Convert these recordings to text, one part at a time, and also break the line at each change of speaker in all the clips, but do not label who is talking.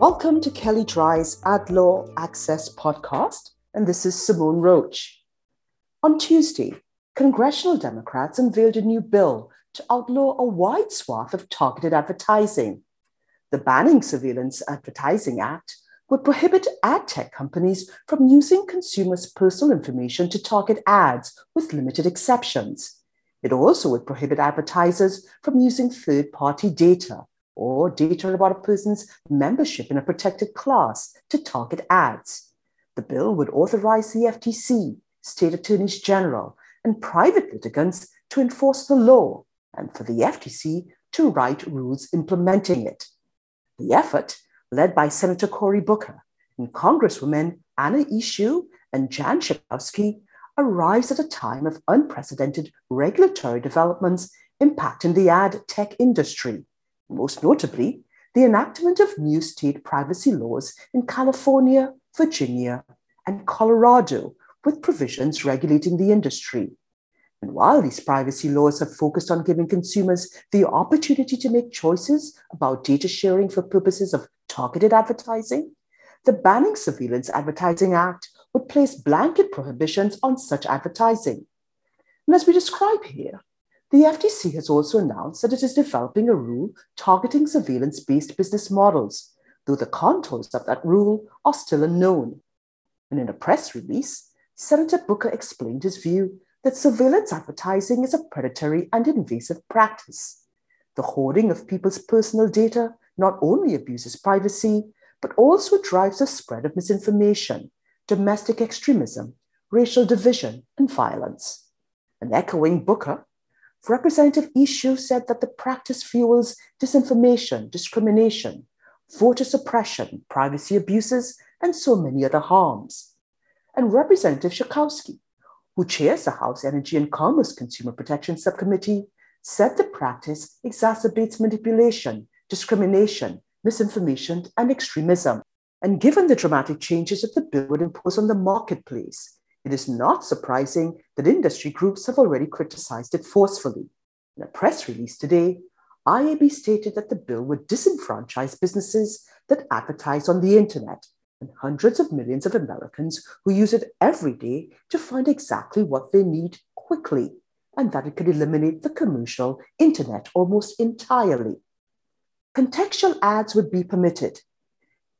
Welcome to Kelley Drye's Ad Law Access podcast, and this is Simone Roach. On Tuesday, congressional Democrats unveiled a new bill to outlaw a wide swath of targeted advertising. The Banning Surveillance Advertising Act would prohibit ad tech companies from using consumers' personal information to target ads with limited exceptions. It also would prohibit advertisers from using third party data or data about a person's membership in a protected class to target ads. The bill would authorize the FTC, state attorneys general, and private litigants to enforce the law, and for the FTC to write rules implementing it. The effort, led by Senator Cory Booker and Congresswomen Anna Eshoo and Jan Schakowsky, arrives at a time of unprecedented regulatory developments impacting the ad tech industry most notably the enactment of new state privacy laws in California, Virginia, and Colorado, with provisions regulating the industry. And while these privacy laws have focused on giving consumers the opportunity to make choices about data sharing for purposes of targeted advertising, the Banning Surveillance Advertising Act would place blanket prohibitions on such advertising. And as we describe here, the FTC has also announced that it is developing a rule targeting surveillance based business models, though the contours of that rule are still unknown. And in a press release, Senator Booker explained his view that surveillance advertising is a predatory and invasive practice. The hoarding of people's personal data not only abuses privacy, but also drives the spread of misinformation, domestic extremism, racial division, and violence. And echoing Booker, Representative Eshoo said that the practice fuels disinformation, discrimination, voter suppression, privacy abuses, and so many other harms. And Representative Schakowsky, who chairs the House Energy and Commerce Consumer Protection Subcommittee, said the practice exacerbates manipulation, discrimination, misinformation, and extremism. And given the dramatic changes that the bill would impose on the marketplace, it is not surprising that industry groups have already criticized it forcefully. In a press release today, IAB stated that the bill would disenfranchise businesses that advertise on the internet and hundreds of millions of Americans who use it every day to find exactly what they need quickly, and that it could eliminate the commercial internet almost entirely. Contextual ads would be permitted.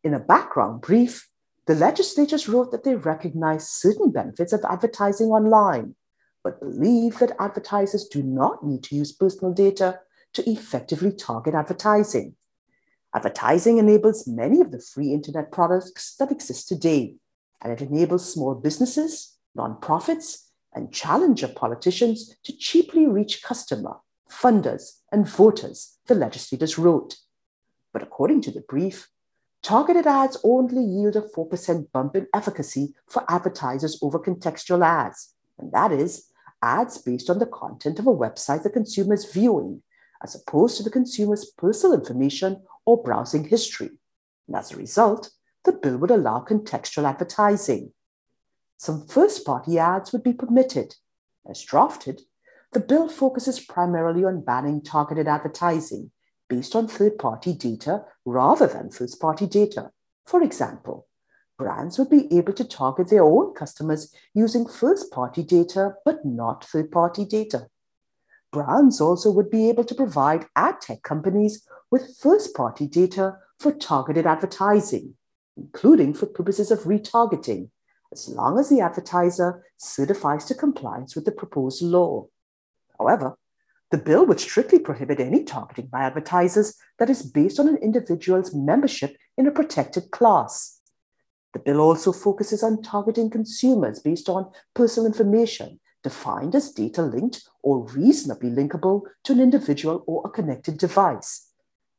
In a background brief, the legislators wrote that they recognize certain benefits of advertising online, but believe that advertisers do not need to use personal data to effectively target advertising. Advertising enables many of the free internet products that exist today, and it enables small businesses, nonprofits, and challenger politicians to cheaply reach customer, funders, and voters, the legislators wrote. But according to the brief, Targeted ads only yield a 4% bump in efficacy for advertisers over contextual ads, and that is ads based on the content of a website the consumer is viewing, as opposed to the consumer's personal information or browsing history. And as a result, the bill would allow contextual advertising. Some first party ads would be permitted. As drafted, the bill focuses primarily on banning targeted advertising based on third party data rather than first party data. For example, brands would be able to target their own customers using first party data but not third party data. Brands also would be able to provide ad tech companies with first party data for targeted advertising, including for purposes of retargeting, as long as the advertiser certifies to compliance with the proposed law. However, the bill would strictly prohibit any targeting by advertisers that is based on an individual's membership in a protected class. The bill also focuses on targeting consumers based on personal information defined as data linked or reasonably linkable to an individual or a connected device.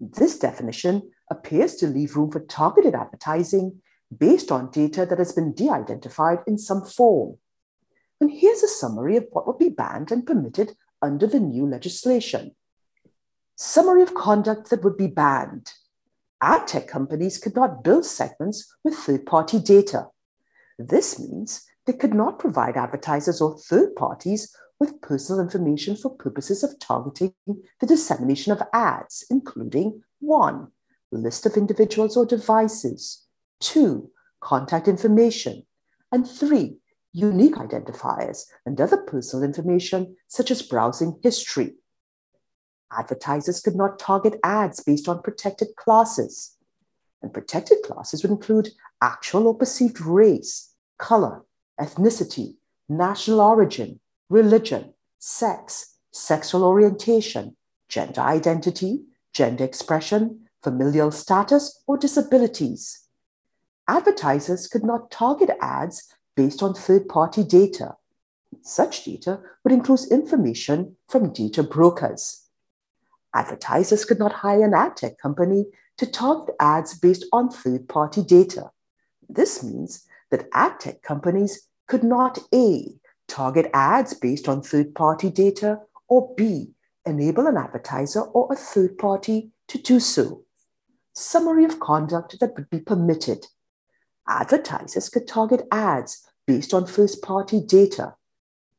This definition appears to leave room for targeted advertising based on data that has been de identified in some form. And here's a summary of what would be banned and permitted under the new legislation. Summary of conduct that would be banned. Ad tech companies could not build segments with third party data. This means they could not provide advertisers or third parties with personal information for purposes of targeting the dissemination of ads, including 1. list of individuals or devices, two, contact information, and three, unique identifiers and other personal information such as browsing history. Advertisers could not target ads based on protected classes. And protected classes would include actual or perceived race, color, ethnicity, national origin, religion, sex, sexual orientation, gender identity, gender expression, familial status, or disabilities. Advertisers could not target ads based on third party data. Such data would include information from data brokers. Advertisers could not hire an ad tech company to target ads based on third party data. This means that ad tech companies could not A, target ads based on third party data, or B, enable an advertiser or a third party to do so. Summary of conduct that would be permitted. Advertisers could target ads based on first party data.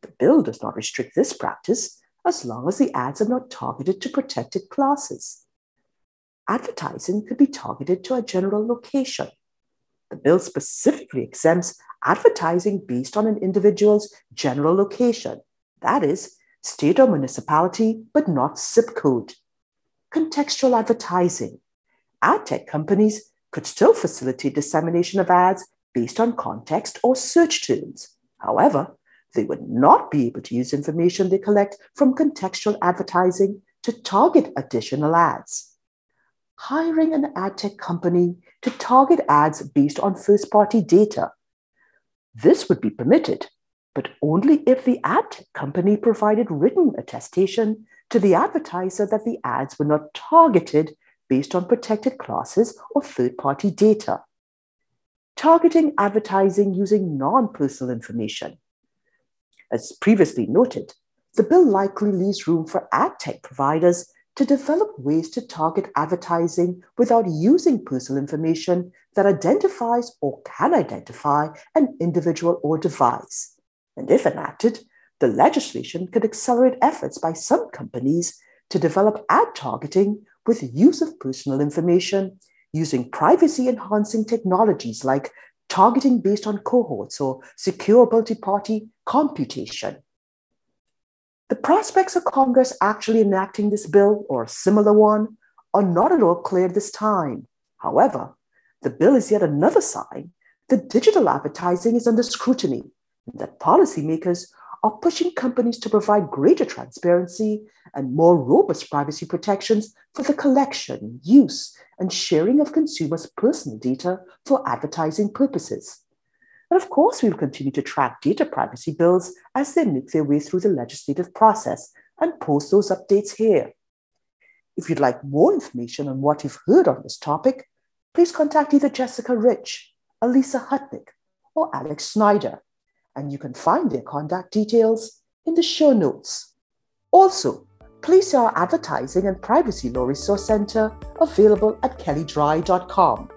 The bill does not restrict this practice as long as the ads are not targeted to protected classes. Advertising could be targeted to a general location. The bill specifically exempts advertising based on an individual's general location, that is, state or municipality, but not zip code. Contextual advertising. Ad tech companies could still facilitate dissemination of ads based on context or search terms. However, they would not be able to use information they collect from contextual advertising to target additional ads. Hiring an ad tech company to target ads based on first party data. This would be permitted, but only if the ad tech company provided written attestation to the advertiser that the ads were not targeted based on protected classes or third party data. Targeting advertising using non personal information. As previously noted, the bill likely leaves room for ad tech providers to develop ways to target advertising without using personal information that identifies or can identify an individual or device. And if enacted, the legislation could accelerate efforts by some companies to develop ad targeting with the use of personal information using privacy enhancing technologies like targeting based on cohorts or secure multi party computation. The prospects of Congress actually enacting this bill or a similar one are not at all clear this time. However, the bill is yet another sign that digital advertising is under scrutiny and that policymakers are pushing companies to provide greater transparency and more robust privacy protections for the collection, use, and sharing of consumers' personal data for advertising purposes. And of course, we will continue to track data privacy bills as they make their way through the legislative process and post those updates here. If you'd like more information on what you've heard on this topic, please contact either Jessica Rich, Alysa Hutnik, or Alex Schneider, and you can find their contact details in the show notes. Also, please see our Advertising and Privacy Law Resource Center available at kelleydrye.com